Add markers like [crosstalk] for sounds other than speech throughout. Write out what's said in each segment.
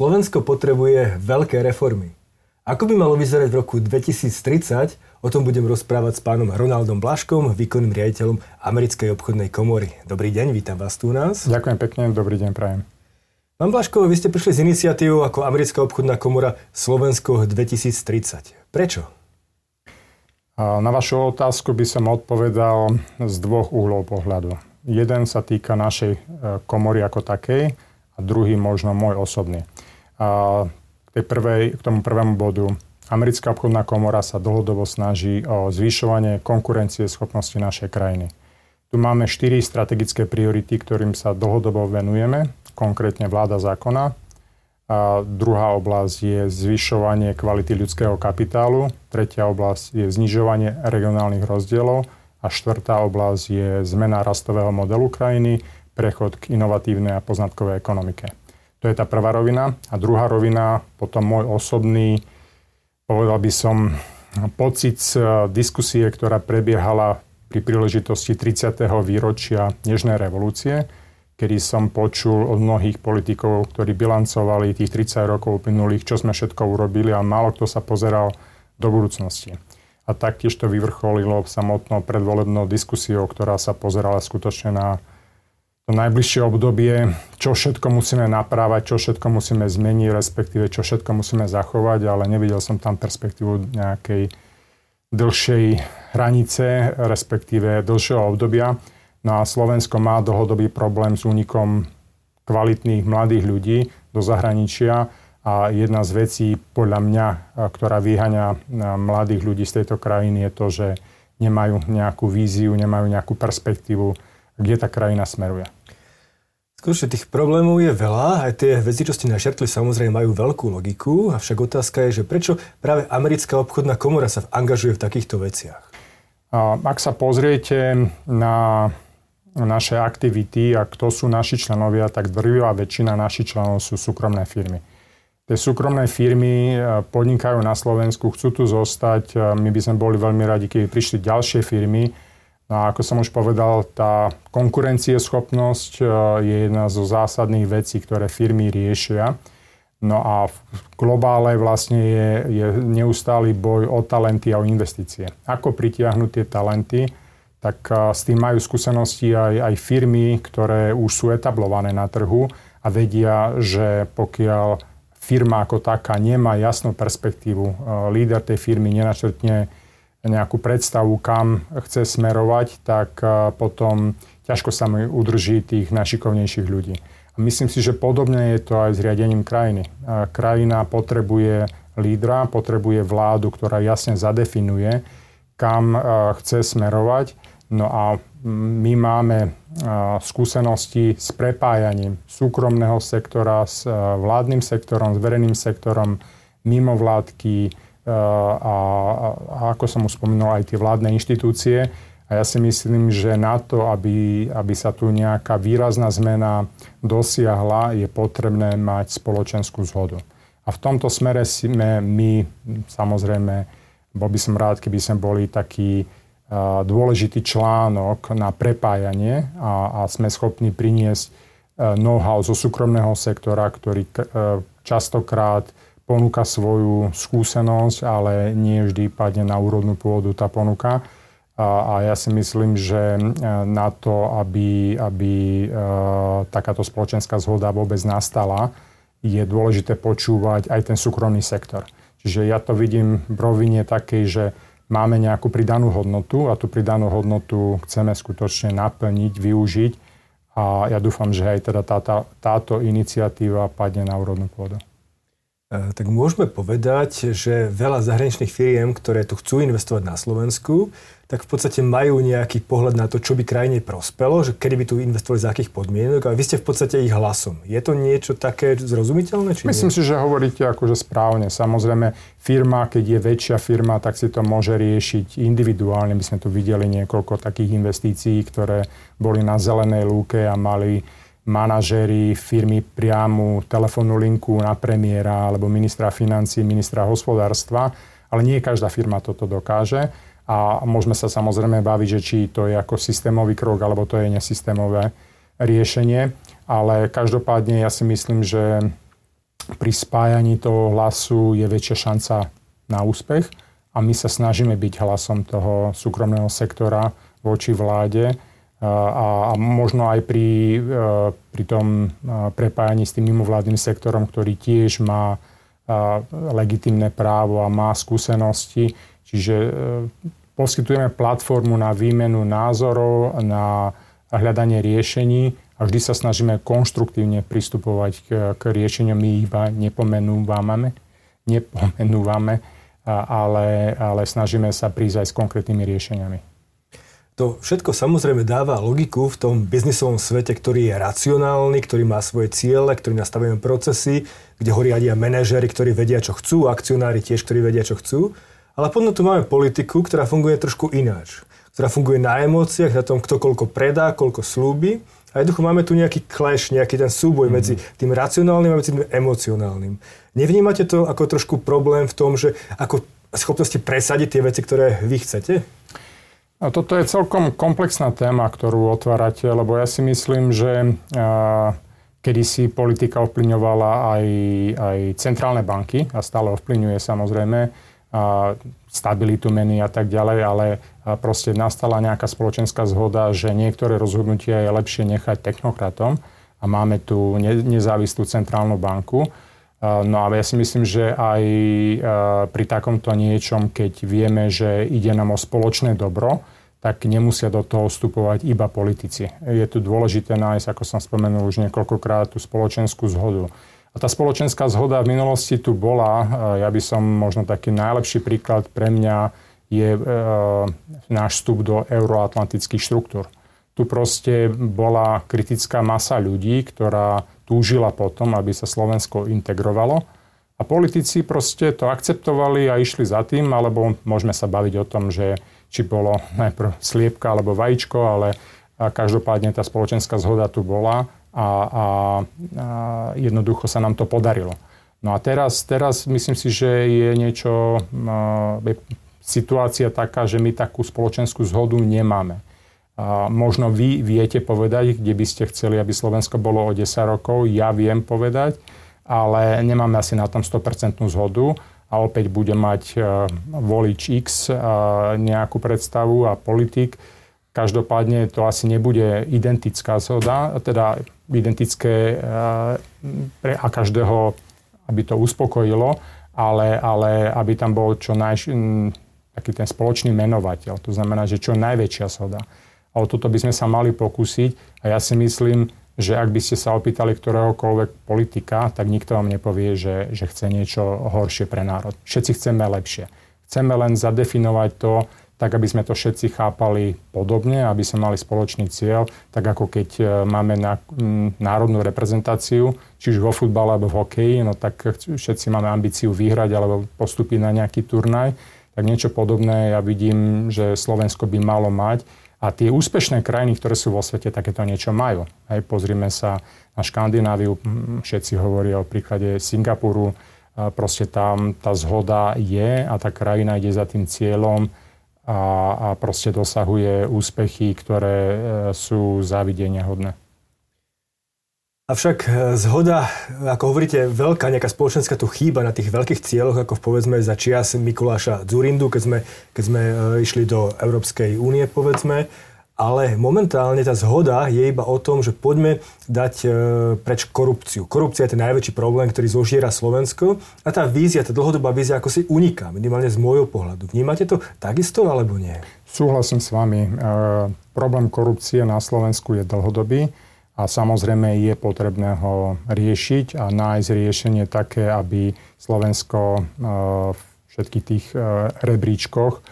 Slovensko potrebuje veľké reformy. Ako by malo vyzerať v roku 2030, o tom budem rozprávať s pánom Ronaldom Blaškom, výkonným riaditeľom Americkej obchodnej komory. Dobrý deň, vítam vás tu u nás. Ďakujem pekne, dobrý deň, prajem. Pán Blaško, vy ste prišli s iniciatívou ako Americká obchodná komora Slovensko 2030. Prečo? Na vašu otázku by som odpovedal z dvoch uhlov pohľadu. Jeden sa týka našej e, komory ako takej a druhý možno môj osobný. K, tej prvej, k tomu prvému bodu. Americká obchodná komora sa dlhodobo snaží o zvyšovanie konkurencie schopnosti našej krajiny. Tu máme štyri strategické priority, ktorým sa dlhodobo venujeme, konkrétne vláda zákona. A druhá oblasť je zvyšovanie kvality ľudského kapitálu. Tretia oblasť je znižovanie regionálnych rozdielov. A štvrtá oblasť je zmena rastového modelu krajiny, prechod k inovatívnej a poznatkovej ekonomike. To je tá prvá rovina. A druhá rovina, potom môj osobný, povedal by som, pocit z diskusie, ktorá prebiehala pri príležitosti 30. výročia Nežnej revolúcie, kedy som počul od mnohých politikov, ktorí bilancovali tých 30 rokov uplynulých, čo sme všetko urobili a málo kto sa pozeral do budúcnosti. A taktiež to vyvrcholilo samotnou predvolebnou diskusiou, ktorá sa pozerala skutočne na najbližšie obdobie, čo všetko musíme naprávať, čo všetko musíme zmeniť, respektíve čo všetko musíme zachovať, ale nevidel som tam perspektívu nejakej dlhšej hranice, respektíve dlhšieho obdobia. No a Slovensko má dlhodobý problém s únikom kvalitných mladých ľudí do zahraničia a jedna z vecí podľa mňa, ktorá vyhania mladých ľudí z tejto krajiny je to, že nemajú nejakú víziu, nemajú nejakú perspektívu, kde tá krajina smeruje. Skutočne tých problémov je veľa, aj tie veci, čo ste našertli, samozrejme majú veľkú logiku, avšak otázka je, že prečo práve americká obchodná komora sa angažuje v takýchto veciach? Ak sa pozriete na naše aktivity a kto sú naši členovia, tak drvivá väčšina našich členov sú súkromné firmy. Tie súkromné firmy e, podnikajú na Slovensku, chcú tu zostať. E, my by sme boli veľmi radi, keby prišli ďalšie firmy, a ako som už povedal, tá konkurencieschopnosť e, je jedna zo zásadných vecí, ktoré firmy riešia. No a v globále vlastne je, je neustály boj o talenty a o investície. Ako pritiahnuť tie talenty, tak e, s tým majú skúsenosti aj, aj firmy, ktoré už sú etablované na trhu a vedia, že pokiaľ firma ako taká nemá jasnú perspektívu, e, líder tej firmy nenačrtne nejakú predstavu, kam chce smerovať, tak e, potom ťažko sa mi udrží tých najšikovnejších ľudí. A myslím si, že podobne je to aj s riadením krajiny. E, krajina potrebuje lídra, potrebuje vládu, ktorá jasne zadefinuje, kam e, chce smerovať. No a my máme skúsenosti s prepájaním súkromného sektora s vládnym sektorom, s verejným sektorom, mimovládky, a, a ako som už spomínal, aj tie vládne inštitúcie. A ja si myslím, že na to, aby, aby sa tu nejaká výrazná zmena dosiahla, je potrebné mať spoločenskú zhodu. A v tomto smere sme my, samozrejme, bol by som rád, keby sme boli taký uh, dôležitý článok na prepájanie a, a sme schopní priniesť uh, know-how zo súkromného sektora, ktorý uh, častokrát ponúka svoju skúsenosť, ale nie vždy padne na úrodnú pôdu tá ponuka. A, a ja si myslím, že e, na to, aby, aby e, takáto spoločenská zhoda vôbec nastala, je dôležité počúvať aj ten súkromný sektor. Čiže ja to vidím v rovine takej, že máme nejakú pridanú hodnotu a tú pridanú hodnotu chceme skutočne naplniť, využiť a ja dúfam, že aj teda táto, táto iniciatíva padne na úrodnú pôdu. Eh, tak môžeme povedať, že veľa zahraničných firiem, ktoré tu chcú investovať na Slovensku, tak v podstate majú nejaký pohľad na to, čo by krajine prospelo, že kedy by tu investovali za akých podmienok a vy ste v podstate ich hlasom. Je to niečo také zrozumiteľné? Či Myslím nie? si, že hovoríte akože správne. Samozrejme, firma, keď je väčšia firma, tak si to môže riešiť individuálne. My sme tu videli niekoľko takých investícií, ktoré boli na zelenej lúke a mali manažéri firmy priamu telefónnu linku na premiéra alebo ministra financí, ministra hospodárstva, ale nie každá firma toto dokáže. A môžeme sa samozrejme baviť, že či to je ako systémový krok alebo to je nesystémové riešenie, ale každopádne ja si myslím, že pri spájaní toho hlasu je väčšia šanca na úspech a my sa snažíme byť hlasom toho súkromného sektora voči vláde a, a možno aj pri, e, pri tom e, prepájaní s tým mimovládnym sektorom, ktorý tiež má legitimné právo a má skúsenosti. Čiže e, poskytujeme platformu na výmenu názorov, na hľadanie riešení a vždy sa snažíme konštruktívne pristupovať k, k riešeniam. My iba nepomenúvame, nepomenúvame ale, ale snažíme sa prísť aj s konkrétnymi riešeniami. To všetko samozrejme dáva logiku v tom biznisovom svete, ktorý je racionálny, ktorý má svoje ciele, ktorý nastavujú procesy, kde ho riadia manažery, ktorí vedia, čo chcú, akcionári tiež, ktorí vedia, čo chcú. Ale potom tu máme politiku, ktorá funguje trošku ináč. Ktorá funguje na emóciách, na tom, kto koľko predá, koľko slúbi. A jednoducho máme tu nejaký clash, nejaký ten súboj mm. medzi tým racionálnym a medzi tým emocionálnym. Nevnímate to ako trošku problém v tom, že ako schopnosti presadiť tie veci, ktoré vy chcete? A toto je celkom komplexná téma, ktorú otvárate, lebo ja si myslím, že kedysi politika ovplyvňovala aj, aj centrálne banky a stále ovplyvňuje samozrejme a stabilitu meny a tak ďalej, ale proste nastala nejaká spoločenská zhoda, že niektoré rozhodnutia je lepšie nechať technokratom a máme tu nezávislú centrálnu banku. No ale ja si myslím, že aj pri takomto niečom, keď vieme, že ide nám o spoločné dobro, tak nemusia do toho vstupovať iba politici. Je tu dôležité nájsť, ako som spomenul už niekoľkokrát, tú spoločenskú zhodu. A tá spoločenská zhoda v minulosti tu bola. Ja by som možno taký najlepší príklad pre mňa je e, náš vstup do euroatlantických štruktúr. Tu proste bola kritická masa ľudí, ktorá túžila potom, aby sa Slovensko integrovalo. A politici proste to akceptovali a išli za tým, alebo môžeme sa baviť o tom, že či bolo najprv sliepka alebo vajíčko, ale každopádne tá spoločenská zhoda tu bola a, a, a jednoducho sa nám to podarilo. No a teraz, teraz myslím si, že je niečo, je situácia taká, že my takú spoločenskú zhodu nemáme. A možno vy viete povedať, kde by ste chceli, aby Slovensko bolo o 10 rokov. Ja viem povedať, ale nemáme asi na tom 100% zhodu a opäť bude mať uh, volič X uh, nejakú predstavu a politik. Každopádne to asi nebude identická zhoda, teda identické uh, pre a každého, aby to uspokojilo, ale, ale aby tam bol čo naj, taký ten spoločný menovateľ. To znamená, že čo najväčšia zhoda. A o toto by sme sa mali pokúsiť. A ja si myslím, že ak by ste sa opýtali ktoréhokoľvek politika, tak nikto vám nepovie, že, že chce niečo horšie pre národ. Všetci chceme lepšie. Chceme len zadefinovať to, tak aby sme to všetci chápali podobne, aby sme mali spoločný cieľ, tak ako keď e, máme na, m, národnú reprezentáciu, či už vo futbale alebo v hokeji, no tak všetci máme ambíciu vyhrať alebo postúpiť na nejaký turnaj, tak niečo podobné ja vidím, že Slovensko by malo mať a tie úspešné krajiny, ktoré sú vo svete, takéto niečo majú. Hej, pozrime sa na Škandináviu, všetci hovoria o príklade Singapuru, proste tam tá zhoda je a tá krajina ide za tým cieľom a, a proste dosahuje úspechy, ktoré e, sú závidenia hodné. Avšak e, zhoda, ako hovoríte, veľká nejaká spoločenská tu chýba na tých veľkých cieľoch, ako povedzme za čias Mikuláša Zurindu, keď sme, keď sme e, išli do Európskej únie, povedzme. Ale momentálne tá zhoda je iba o tom, že poďme dať e, preč korupciu. Korupcia je ten najväčší problém, ktorý zožiera Slovensko a tá vízia, tá dlhodobá vízia ako si uniká, minimálne z môjho pohľadu. Vnímate to takisto alebo nie? Súhlasím s vami. E, problém korupcie na Slovensku je dlhodobý a samozrejme je potrebné ho riešiť a nájsť riešenie také, aby Slovensko e, v všetkých tých e, rebríčkoch e,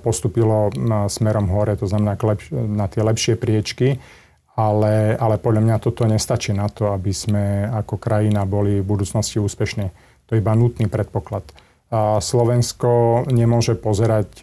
postupilo smerom hore, to znamená na tie lepšie priečky, ale, ale podľa mňa toto nestačí na to, aby sme ako krajina boli v budúcnosti úspešní. To je iba nutný predpoklad. Slovensko nemôže pozerať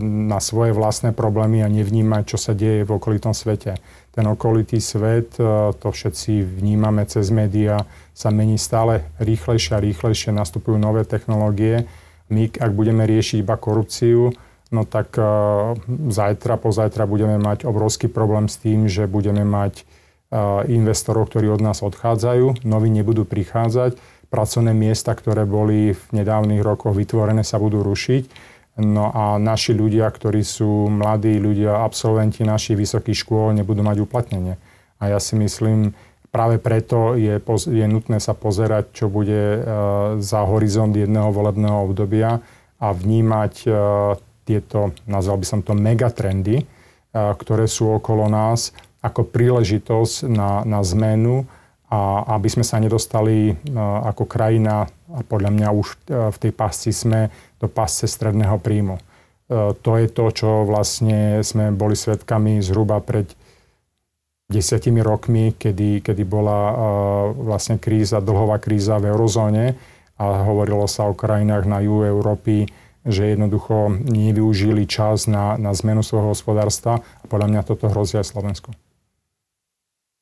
na svoje vlastné problémy a nevnímať, čo sa deje v okolitom svete ten okolitý svet, e, to všetci vnímame cez médiá, sa mení stále rýchlejšie a rýchlejšie, nastupujú nové technológie. My, ak budeme riešiť iba korupciu, no tak uh, zajtra, pozajtra budeme mať obrovský problém s tým, že budeme mať uh, investorov, ktorí od nás odchádzajú, noví nebudú prichádzať, pracovné miesta, ktoré boli v nedávnych rokoch vytvorené, sa budú rušiť. No a naši ľudia, ktorí sú mladí ľudia, absolventi našich vysokých škôl, nebudú mať uplatnenie. A ja si myslím, práve preto je, je nutné sa pozerať, čo bude za horizont jedného volebného obdobia a vnímať tieto, nazval by som to, megatrendy, ktoré sú okolo nás, ako príležitosť na, na zmenu a aby sme sa nedostali ako krajina, a podľa mňa už v tej pasci sme, do pasce stredného príjmu. To je to, čo vlastne sme boli svetkami zhruba pred desiatimi rokmi, kedy, kedy bola vlastne kríza, dlhová kríza v eurozóne a hovorilo sa o krajinách na juhu Európy, že jednoducho nevyužili čas na, na zmenu svojho hospodárstva a podľa mňa toto hrozí aj Slovensku.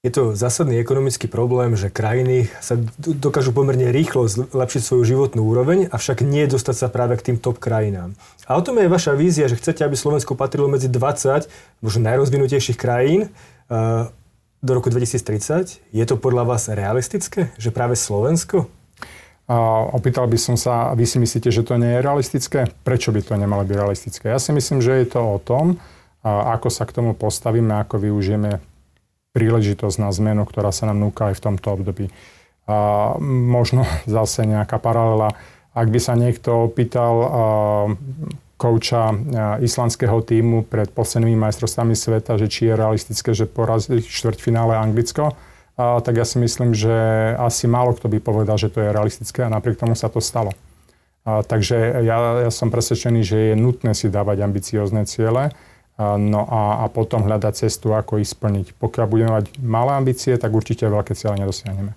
Je to zásadný ekonomický problém, že krajiny sa dokážu pomerne rýchlo zlepšiť svoju životnú úroveň, avšak nie dostať sa práve k tým top krajinám. A o tom je vaša vízia, že chcete, aby Slovensko patrilo medzi 20 možno najrozvinutejších krajín uh, do roku 2030. Je to podľa vás realistické, že práve Slovensko a opýtal by som sa, vy si myslíte, že to nie je realistické? Prečo by to nemalo byť realistické? Ja si myslím, že je to o tom, ako sa k tomu postavíme, ako využijeme príležitosť na zmenu, ktorá sa nám núka aj v tomto období. A možno [laughs] zase nejaká paralela. Ak by sa niekto opýtal kouča islandského týmu pred poslednými majstrovstvami sveta, že či je realistické, že porazí štvrťfinále Anglicko, a, tak ja si myslím, že asi málo kto by povedal, že to je realistické a napriek tomu sa to stalo. A, takže ja, ja som presvedčený, že je nutné si dávať ambiciózne ciele no a, a potom hľadať cestu, ako ich splniť. Pokiaľ budeme mať malé ambície, tak určite veľké ciele nedosiahneme.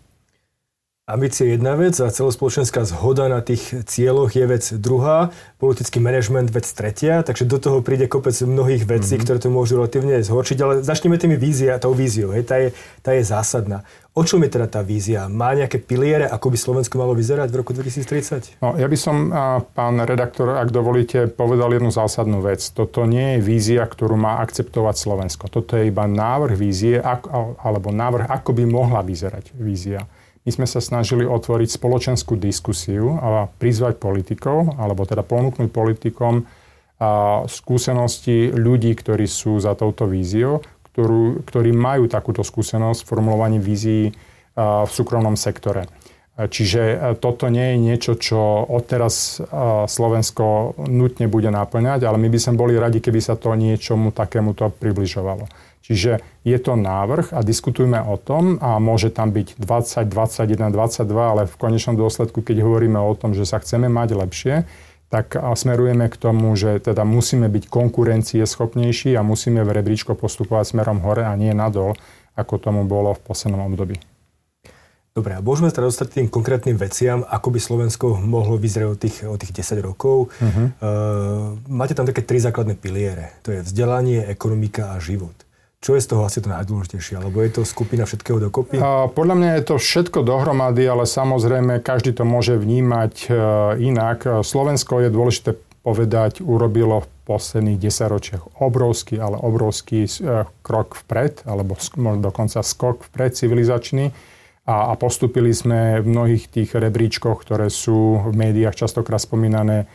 Ambície je jedna vec a celospoločenská zhoda na tých cieľoch je vec druhá, politický manažment vec tretia, takže do toho príde kopec mnohých vecí, mm-hmm. ktoré to môžu relatívne zhorčiť, ale začneme tými vízia, tou víziou, hej, tá je, tá je zásadná. O čom je teda tá vízia? Má nejaké piliere, ako by Slovensko malo vyzerať v roku 2030? No, ja by som, pán redaktor, ak dovolíte, povedal jednu zásadnú vec. Toto nie je vízia, ktorú má akceptovať Slovensko. Toto je iba návrh vízie, alebo návrh, ako by mohla vyzerať vízia. My sme sa snažili otvoriť spoločenskú diskusiu a prizvať politikov, alebo teda ponúknuť politikom a skúsenosti ľudí, ktorí sú za touto víziou, ktorú, ktorí majú takúto skúsenosť v formulovaní vízií v súkromnom sektore. Čiže e, toto nie je niečo, čo odteraz Slovensko nutne bude naplňať, ale my by sme boli radi, keby sa to niečomu takémuto približovalo. Čiže je to návrh a diskutujme o tom a môže tam byť 20, 21, 22, ale v konečnom dôsledku, keď hovoríme o tom, že sa chceme mať lepšie, tak smerujeme k tomu, že teda musíme byť konkurencieschopnejší a musíme v rebríčko postupovať smerom hore a nie nadol, ako tomu bolo v poslednom období. Dobre, a môžeme teda dostať tým konkrétnym veciam, ako by Slovensko mohlo vyzerať od tých, od tých 10 rokov. Uh-huh. Uh, máte tam také tri základné piliere. To je vzdelanie, ekonomika a život. Čo je z toho asi to najdôležitejšie? Alebo je to skupina všetkého dokopy? Podľa mňa je to všetko dohromady, ale samozrejme každý to môže vnímať e, inak. Slovensko je dôležité povedať, urobilo v posledných desaťročiach obrovský, ale obrovský e, krok vpred, alebo dokonca skok vpred civilizačný. A, a postupili sme v mnohých tých rebríčkoch, ktoré sú v médiách častokrát spomínané,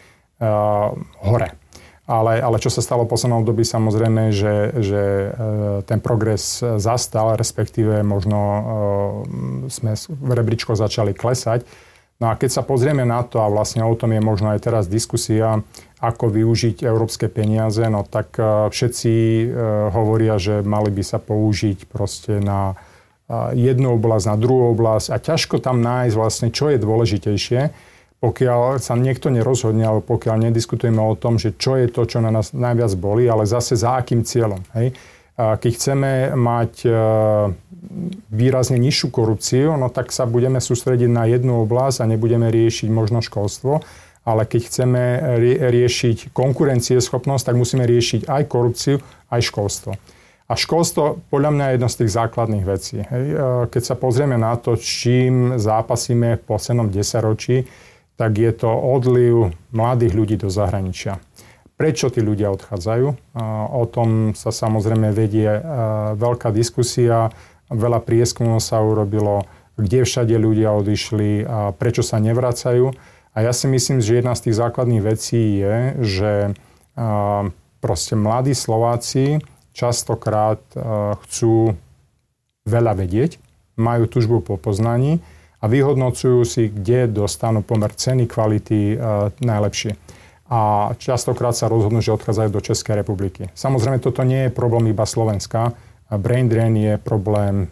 hore. Ale, ale čo sa stalo v poslednom období, samozrejme, že, že e, ten progres zastal, respektíve možno e, sme v rebríčko začali klesať. No a keď sa pozrieme na to, a vlastne o tom je možno aj teraz diskusia, ako využiť európske peniaze, no tak e, všetci hovoria, že mali by sa použiť proste na jednu oblasť, na druhú oblasť a ťažko tam nájsť vlastne, čo je dôležitejšie pokiaľ sa niekto nerozhodne, alebo pokiaľ nediskutujeme o tom, že čo je to, čo na nás najviac boli, ale zase za akým cieľom. Hej? Keď chceme mať e, výrazne nižšiu korupciu, no tak sa budeme sústrediť na jednu oblasť a nebudeme riešiť možno školstvo, ale keď chceme riešiť konkurencieschopnosť, tak musíme riešiť aj korupciu, aj školstvo. A školstvo podľa mňa je jedno z tých základných vecí. Hej? E, keď sa pozrieme na to, čím zápasíme v poslednom desaťročí, tak je to odliv mladých ľudí do zahraničia. Prečo tí ľudia odchádzajú? O tom sa samozrejme vedie veľká diskusia, veľa prieskumov sa urobilo, kde všade ľudia odišli a prečo sa nevracajú. A ja si myslím, že jedna z tých základných vecí je, že proste mladí Slováci častokrát chcú veľa vedieť, majú tužbu po poznaní a vyhodnocujú si, kde dostanú pomer ceny, kvality najlepšie a častokrát sa rozhodnú, že odchádzajú do Českej republiky. Samozrejme, toto nie je problém iba Slovenska. Brain drain je problém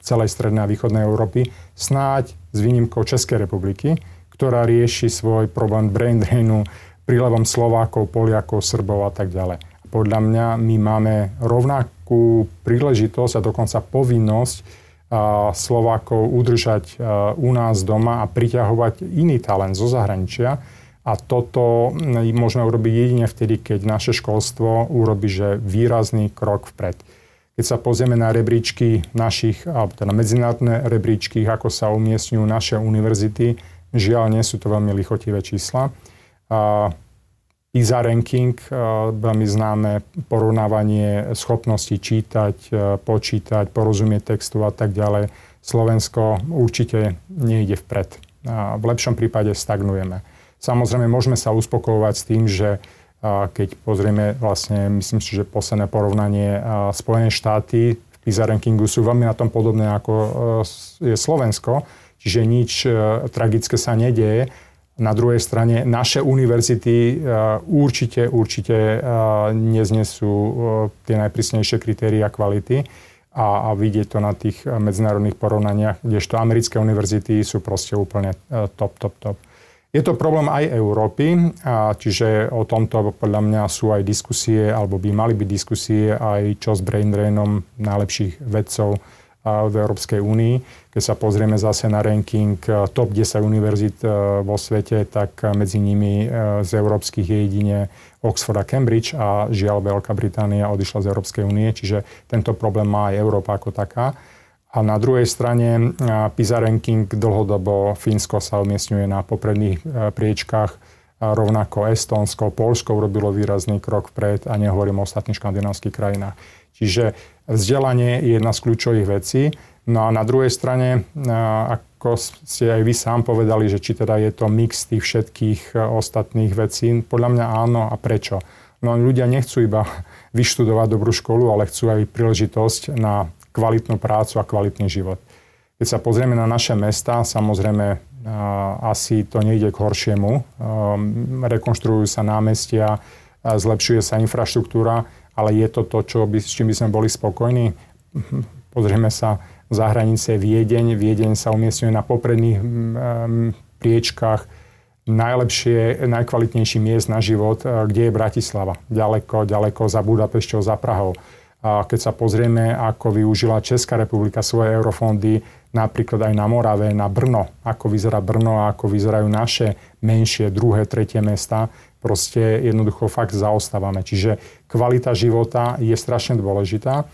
celej strednej a východnej Európy, snáď s výnimkou Českej republiky, ktorá rieši svoj problém brain drainu prílevom Slovákov, Poliakov, Srbov a tak ďalej. Podľa mňa my máme rovnakú príležitosť a dokonca povinnosť Slovákov udržať u nás doma a priťahovať iný talent zo zahraničia, a toto môžeme urobiť jedine vtedy, keď naše školstvo urobí že výrazný krok vpred. Keď sa pozrieme na rebríčky našich, alebo teda medzinárodné rebríčky, ako sa umiestňujú naše univerzity, žiaľ, nie sú to veľmi lichotivé čísla. PISA ranking, veľmi známe porovnávanie schopnosti čítať, počítať, porozumieť textu a tak ďalej. Slovensko určite nejde vpred. V lepšom prípade stagnujeme. Samozrejme, môžeme sa uspokojovať s tým, že keď pozrieme vlastne, myslím si, že posledné porovnanie Spojené štáty v PISA rankingu sú veľmi na tom podobné ako je Slovensko, čiže nič tragické sa nedieje. Na druhej strane naše univerzity e, určite, určite neznesú tie najprísnejšie kritéria kvality a, a vidieť to na tých medzinárodných porovnaniach, kdežto americké univerzity sú proste úplne top, top, top. Je to problém aj Európy, a čiže o tomto podľa mňa sú aj diskusie, alebo by mali byť diskusie aj čo s brain drainom najlepších vedcov v Európskej únii. Keď sa pozrieme zase na ranking top 10 univerzit vo svete, tak medzi nimi z európskych je jedine Oxford a Cambridge a žiaľ Veľká Británia odišla z Európskej únie, čiže tento problém má aj Európa ako taká. A na druhej strane PISA ranking dlhodobo Fínsko sa umiestňuje na popredných priečkách, rovnako Estónsko, Polsko urobilo výrazný krok vpred a nehovorím o ostatných škandinávskych krajinách. Čiže vzdelanie je jedna z kľúčových vecí. No a na druhej strane, ako ste aj vy sám povedali, že či teda je to mix tých všetkých ostatných vecí, podľa mňa áno a prečo? No ľudia nechcú iba [laughs] vyštudovať dobrú školu, ale chcú aj príležitosť na kvalitnú prácu a kvalitný život. Keď sa pozrieme na naše mesta, samozrejme asi to nejde k horšiemu. Rekonštruujú sa námestia, zlepšuje sa infraštruktúra, ale je to to, čo by, s čím by sme boli spokojní. Pozrieme sa za hranice Viedeň. Viedeň sa umiestňuje na popredných priečkách najlepšie, najkvalitnejší miest na život, kde je Bratislava. Ďaleko, ďaleko za Budapešťou, za Prahou. A keď sa pozrieme, ako využila Česká republika svoje eurofondy, napríklad aj na Morave, na Brno, ako vyzerá Brno a ako vyzerajú naše menšie, druhé, tretie mesta, proste jednoducho fakt zaostávame. Čiže kvalita života je strašne dôležitá.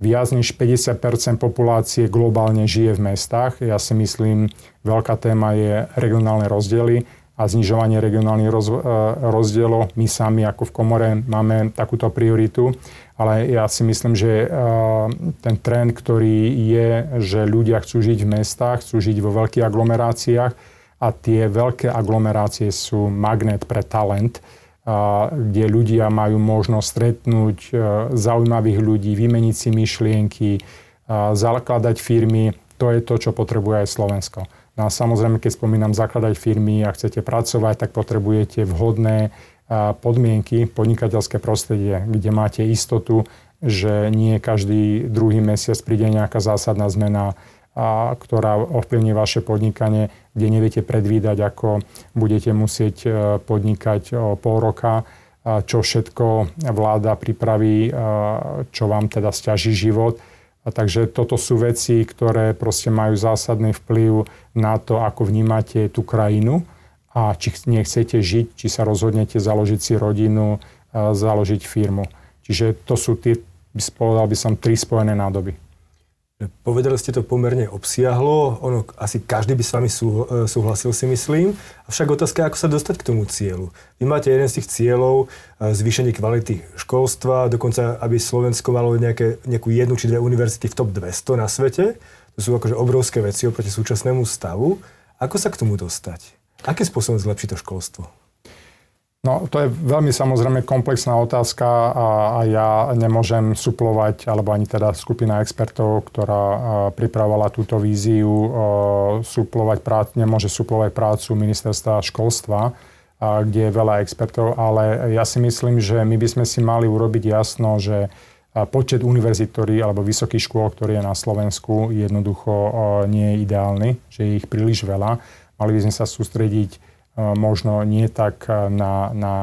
Viac než 50% populácie globálne žije v mestách. Ja si myslím, veľká téma je regionálne rozdiely a znižovanie regionálnych roz, e, rozdielov. My sami ako v komore máme takúto prioritu ale ja si myslím, že ten trend, ktorý je, že ľudia chcú žiť v mestách, chcú žiť vo veľkých aglomeráciách a tie veľké aglomerácie sú magnet pre talent, kde ľudia majú možnosť stretnúť zaujímavých ľudí, vymeniť si myšlienky, zakladať firmy. To je to, čo potrebuje aj Slovensko. No a samozrejme, keď spomínam zakladať firmy a chcete pracovať, tak potrebujete vhodné podmienky, podnikateľské prostredie, kde máte istotu, že nie každý druhý mesiac príde nejaká zásadná zmena, ktorá ovplyvní vaše podnikanie, kde neviete predvídať, ako budete musieť e, podnikať o pol roka, a čo všetko vláda pripraví, čo vám teda stiaží život. Takže toto sú veci, ktoré proste majú zásadný vplyv na to, ako vnímate tú krajinu a či nechcete žiť, či sa rozhodnete založiť si rodinu, založiť firmu. Čiže to sú tie, povedal by som, tri spojené nádoby. Povedali ste to pomerne obsiahlo, ono asi každý by s vami e, súhlasil si myslím, avšak otázka je, ako sa dostať k tomu cieľu. Vy máte jeden z tých cieľov, e, zvýšenie kvality školstva, dokonca aby Slovensko malo nejaké, nejakú jednu či dve univerzity v top 200 na svete. To sú akože obrovské veci oproti súčasnému stavu. Ako sa k tomu dostať? Akým spôsobom zlepšiť to školstvo? No, to je veľmi samozrejme komplexná otázka a, a ja nemôžem suplovať, alebo ani teda skupina expertov, ktorá pripravovala túto víziu, suplovať prác, nemôže suplovať prácu ministerstva školstva, kde je veľa expertov, ale ja si myslím, že my by sme si mali urobiť jasno, že počet univerzít, alebo vysokých škôl, ktorý je na Slovensku, jednoducho nie je ideálny, že je ich príliš veľa. Mali by sme sa sústrediť možno nie tak na, na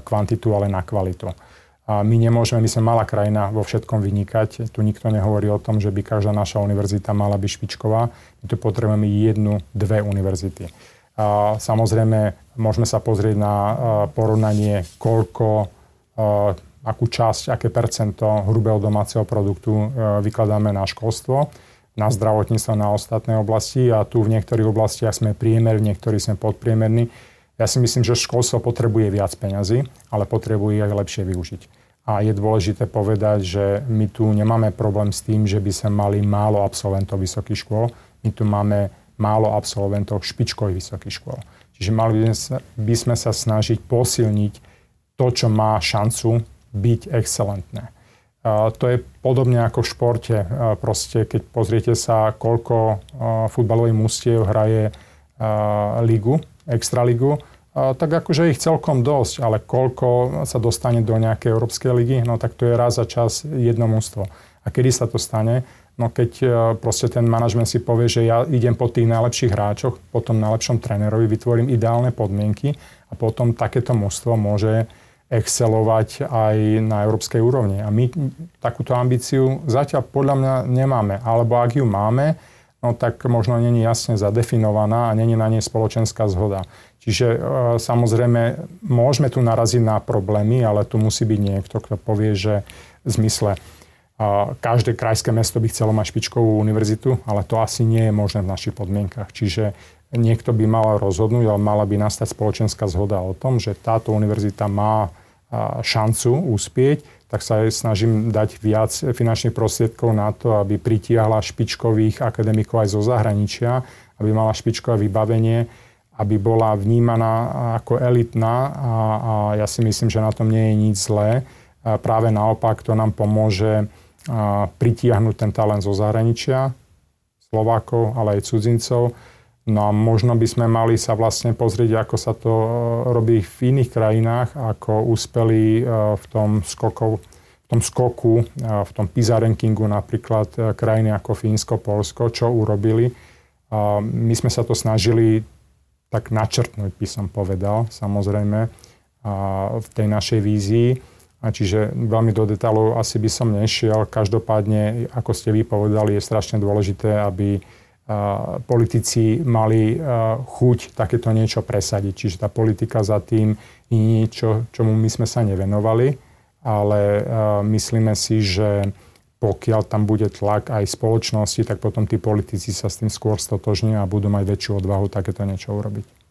kvantitu, ale na kvalitu. A my nemôžeme, my sme malá krajina vo všetkom vynikať. Tu nikto nehovorí o tom, že by každá naša univerzita mala byť špičková. My tu potrebujeme jednu, dve univerzity. A samozrejme, môžeme sa pozrieť na porovnanie, koľko, akú časť, aké percento hrubého domáceho produktu vykladáme na školstvo na zdravotníctvo, na ostatné oblasti a tu v niektorých oblastiach sme priemer, v niektorých sme podpriemerní. Ja si myslím, že školstvo potrebuje viac peňazí, ale potrebuje ich aj lepšie využiť. A je dôležité povedať, že my tu nemáme problém s tým, že by sme mali málo absolventov vysokých škôl. My tu máme málo absolventov špičkových vysokých škôl. Čiže mali by sme, sa snažiť posilniť to, čo má šancu byť excelentné. To je podobne ako v športe. Proste, keď pozriete sa, koľko futbalových mustiev hraje ligu, extraligu, tak akože ich celkom dosť, ale koľko sa dostane do nejakej európskej ligy, no tak to je raz za čas jedno mústvo. A kedy sa to stane? No keď proste ten manažment si povie, že ja idem po tých najlepších hráčoch, po tom najlepšom trénerovi, vytvorím ideálne podmienky a potom takéto mústvo môže excelovať aj na európskej úrovni. A my takúto ambíciu zatiaľ podľa mňa nemáme. Alebo ak ju máme, no tak možno není jasne zadefinovaná a není na nej spoločenská zhoda. Čiže e, samozrejme môžeme tu naraziť na problémy, ale tu musí byť niekto, kto povie, že v zmysle každé krajské mesto by chcelo mať špičkovú univerzitu, ale to asi nie je možné v našich podmienkach. Čiže niekto by mal rozhodnúť, ale mala by nastať spoločenská zhoda o tom, že táto univerzita má šancu uspieť, tak sa snažím dať viac finančných prostriedkov na to, aby pritiahla špičkových akademikov aj zo zahraničia, aby mala špičkové vybavenie, aby bola vnímaná ako elitná a, a ja si myslím, že na tom nie je nič zlé. A práve naopak to nám pomôže pritiahnuť ten talent zo zahraničia, Slovákov, ale aj cudzincov No a možno by sme mali sa vlastne pozrieť, ako sa to e, robí v iných krajinách, ako úspeli e, v tom skokov, v tom skoku, e, v tom PISA rankingu napríklad krajiny ako Fínsko, Polsko, čo urobili. My sme sa to snažili tak načrtnúť, by som povedal, samozrejme, v tej našej vízii. A čiže veľmi do detailov asi by som nešiel. Každopádne, ako ste vy povedali, je strašne dôležité, aby politici mali chuť takéto niečo presadiť. Čiže tá politika za tým je niečo, čomu my sme sa nevenovali, ale myslíme si, že pokiaľ tam bude tlak aj spoločnosti, tak potom tí politici sa s tým skôr stotožnia a budú mať väčšiu odvahu takéto niečo urobiť.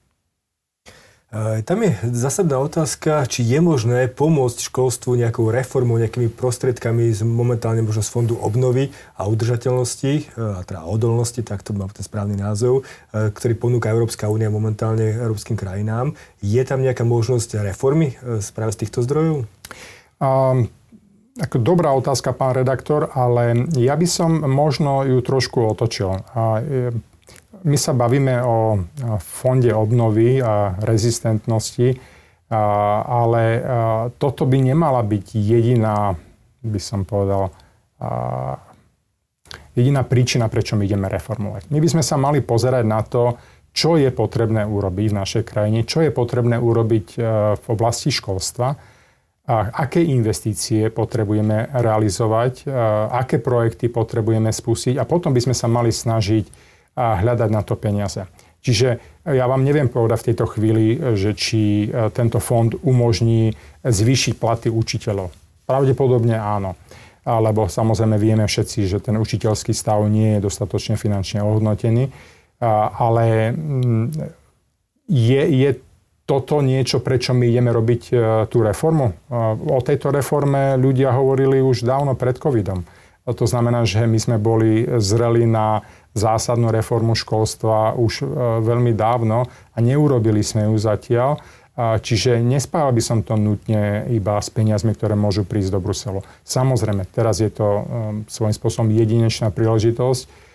Tam je zásadná otázka, či je možné pomôcť školstvu nejakou reformou, nejakými prostriedkami z momentálne možno z Fondu obnovy a udržateľnosti, e, a teda odolnosti, tak to má ten správny názov, e, ktorý ponúka Európska únia momentálne európskym krajinám. Je tam nejaká možnosť reformy e, práve z týchto zdrojov? Um, ako dobrá otázka, pán redaktor, ale ja by som možno ju trošku otočil. A, my sa bavíme o fonde obnovy a rezistentnosti, ale toto by nemala byť jediná, by som povedal, jediná príčina, prečo my ideme reformovať. My by sme sa mali pozerať na to, čo je potrebné urobiť v našej krajine, čo je potrebné urobiť e, v oblasti školstva, a aké investície potrebujeme realizovať, e, aké projekty potrebujeme spustiť a potom by sme sa mali snažiť a hľadať na to peniaze. Čiže ja vám neviem povedať v tejto chvíli, že či e, tento fond umožní zvýšiť platy učiteľov. Pravdepodobne áno. lebo samozrejme vieme všetci, že ten učiteľský stav nie je dostatočne finančne ohodnotený, ale mm, je, je toto niečo, prečo my ideme robiť e, tú reformu? O tejto reforme ľudia hovorili už dávno pred covidom. To znamená, že my sme boli zreli na zásadnú reformu školstva už e, veľmi dávno a neurobili sme ju zatiaľ. Čiže nespával by som to nutne iba s peniazmi, ktoré môžu prísť do Bruselu. Samozrejme, teraz je to um, svojím spôsobom jedinečná príležitosť,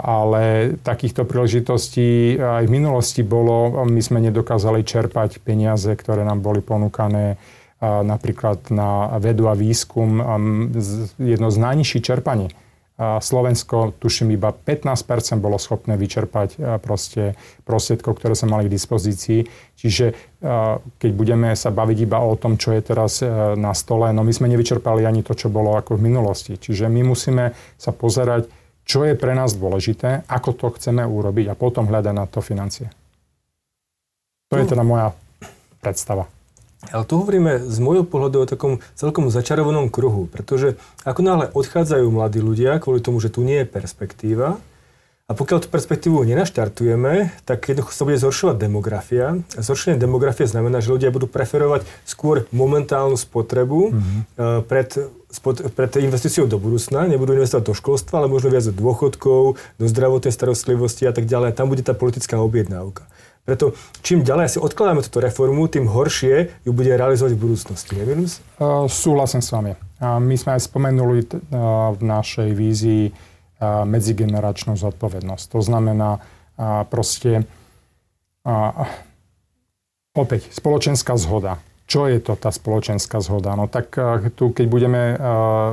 ale takýchto príležitostí aj v minulosti bolo, my sme nedokázali čerpať peniaze, ktoré nám boli ponúkané napríklad na vedu a výskum, um, jedno z najnižších čerpaní Slovensko, tuším, iba 15% bolo schopné vyčerpať proste prostriedkov, ktoré sa mali k dispozícii. Čiže keď budeme sa baviť iba o tom, čo je teraz e, na stole, no my sme nevyčerpali ani to, čo bolo ako v minulosti. Čiže my musíme sa pozerať, čo je pre nás dôležité, ako to chceme urobiť a potom hľadať na to financie. To je teda moja predstava. Ale tu hovoríme z môjho pohľadu o takom celkom začarovanom kruhu, pretože ako náhle odchádzajú mladí ľudia kvôli tomu, že tu nie je perspektíva, a pokiaľ tú perspektívu nenaštartujeme, tak jednoducho sa bude zhoršovať demografia. Zhoršenie demografie znamená, že ľudia budú preferovať skôr momentálnu spotrebu mm-hmm. pred, spod, pred investíciou do budúcna. Nebudú investovať do školstva, ale možno viac do dôchodkov, do zdravotnej starostlivosti a tak ďalej. Tam bude tá politická objednávka. Preto čím ďalej si odkladáme túto reformu, tým horšie ju bude realizovať v budúcnosti. Neviem? Súhlasím s vami. My sme aj spomenuli uh, v našej vízii uh, medzigeneračnú zodpovednosť. To znamená uh, proste opäť spoločenská zhoda. Čo je to tá spoločenská zhoda? No tak tu, keď budeme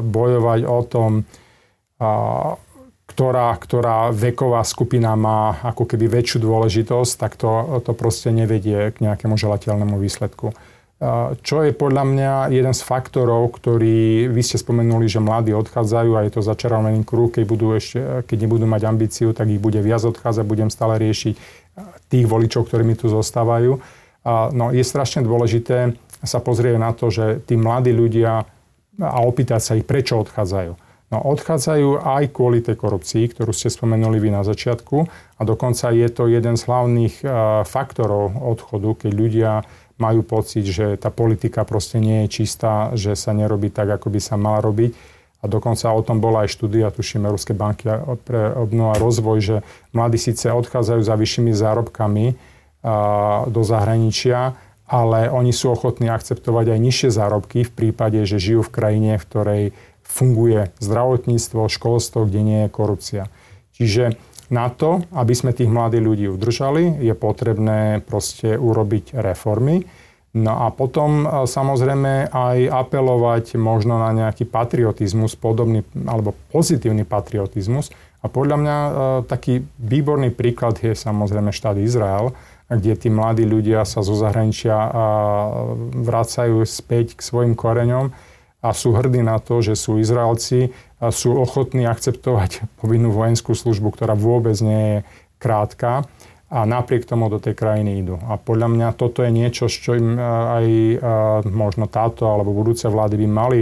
bojovať o tom, ktorá, ktorá veková skupina má ako keby väčšiu dôležitosť, tak to, to proste nevedie k nejakému želateľnému výsledku. Čo je podľa mňa jeden z faktorov, ktorý vy ste spomenuli, že mladí odchádzajú a je to začarovaný kruh, keď, budú ešte, keď nebudú mať ambíciu, tak ich bude viac odchádzať, budem stále riešiť tých voličov, ktorí mi tu zostávajú. No, je strašne dôležité sa pozrieť na to, že tí mladí ľudia a opýtať sa ich, prečo odchádzajú. No odchádzajú aj kvôli tej korupcii, ktorú ste spomenuli vy na začiatku a dokonca je to jeden z hlavných uh, faktorov odchodu, keď ľudia majú pocit, že tá politika proste nie je čistá, že sa nerobí tak, ako by sa mala robiť. A dokonca o tom bola aj štúdia, tuším, Európskej banky pre obnovu a rozvoj, že mladí síce odchádzajú za vyššími zárobkami uh, do zahraničia, ale oni sú ochotní akceptovať aj nižšie zárobky v prípade, že žijú v krajine, v ktorej funguje zdravotníctvo, školstvo, kde nie je korupcia. Čiže na to, aby sme tých mladých ľudí udržali, je potrebné proste urobiť reformy. No a potom e, samozrejme aj apelovať možno na nejaký patriotizmus, podobný alebo pozitívny patriotizmus. A podľa mňa e, taký výborný príklad je samozrejme štát Izrael, kde tí mladí ľudia sa zo zahraničia vracajú späť k svojim koreňom a sú hrdí na to, že sú Izraelci a sú ochotní akceptovať povinnú vojenskú službu, ktorá vôbec nie je krátka a napriek tomu do tej krajiny idú. A podľa mňa toto je niečo, čo im aj možno táto alebo budúce vlády by mali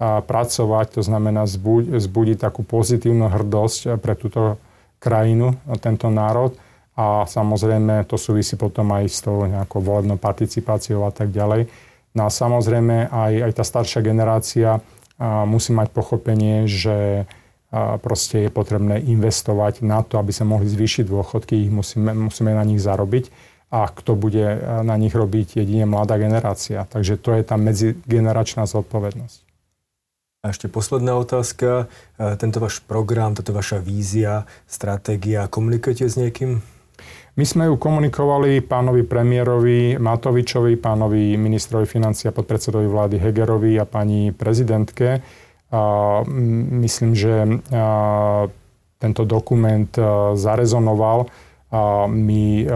pracovať, to znamená zbudiť takú pozitívnu hrdosť pre túto krajinu, tento národ. A samozrejme to súvisí potom aj s tou nejakou volebnou participáciou a tak ďalej. No a samozrejme aj, aj tá staršia generácia musí mať pochopenie, že proste je potrebné investovať na to, aby sa mohli zvýšiť dôchodky, ich musíme, musíme na nich zarobiť a kto bude na nich robiť jedine mladá generácia. Takže to je tá medzigeneračná zodpovednosť. A ešte posledná otázka. Tento váš program, táto vaša vízia, stratégia, komunikujete s niekým? My sme ju komunikovali pánovi premiérovi Matovičovi, pánovi ministrovi financia podpredsedovi vlády Hegerovi a pani prezidentke. A myslím, že tento dokument zarezonoval. A my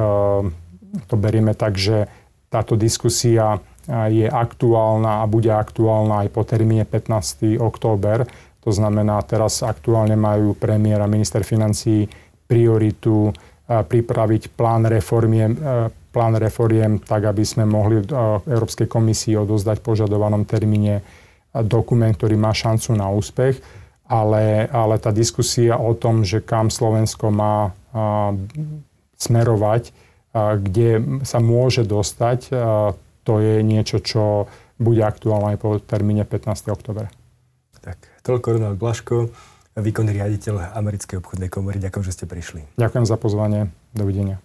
to berieme tak, že táto diskusia je aktuálna a bude aktuálna aj po termíne 15. október. To znamená, teraz aktuálne majú premiér a minister financí prioritu pripraviť plán reformiem, e, plán reformiem tak, aby sme mohli e, Európskej komisii odozdať v požadovanom termíne dokument, ktorý má šancu na úspech, ale, ale tá diskusia o tom, že kam Slovensko má smerovať, kde sa môže dostať, to je niečo, čo bude aktuálne aj po termíne 15. oktobra. Tak, toľko Ronald Blaško, výkonný riaditeľ Americkej obchodnej komory. Ďakujem, že ste prišli. Ďakujem za pozvanie. Dovidenia.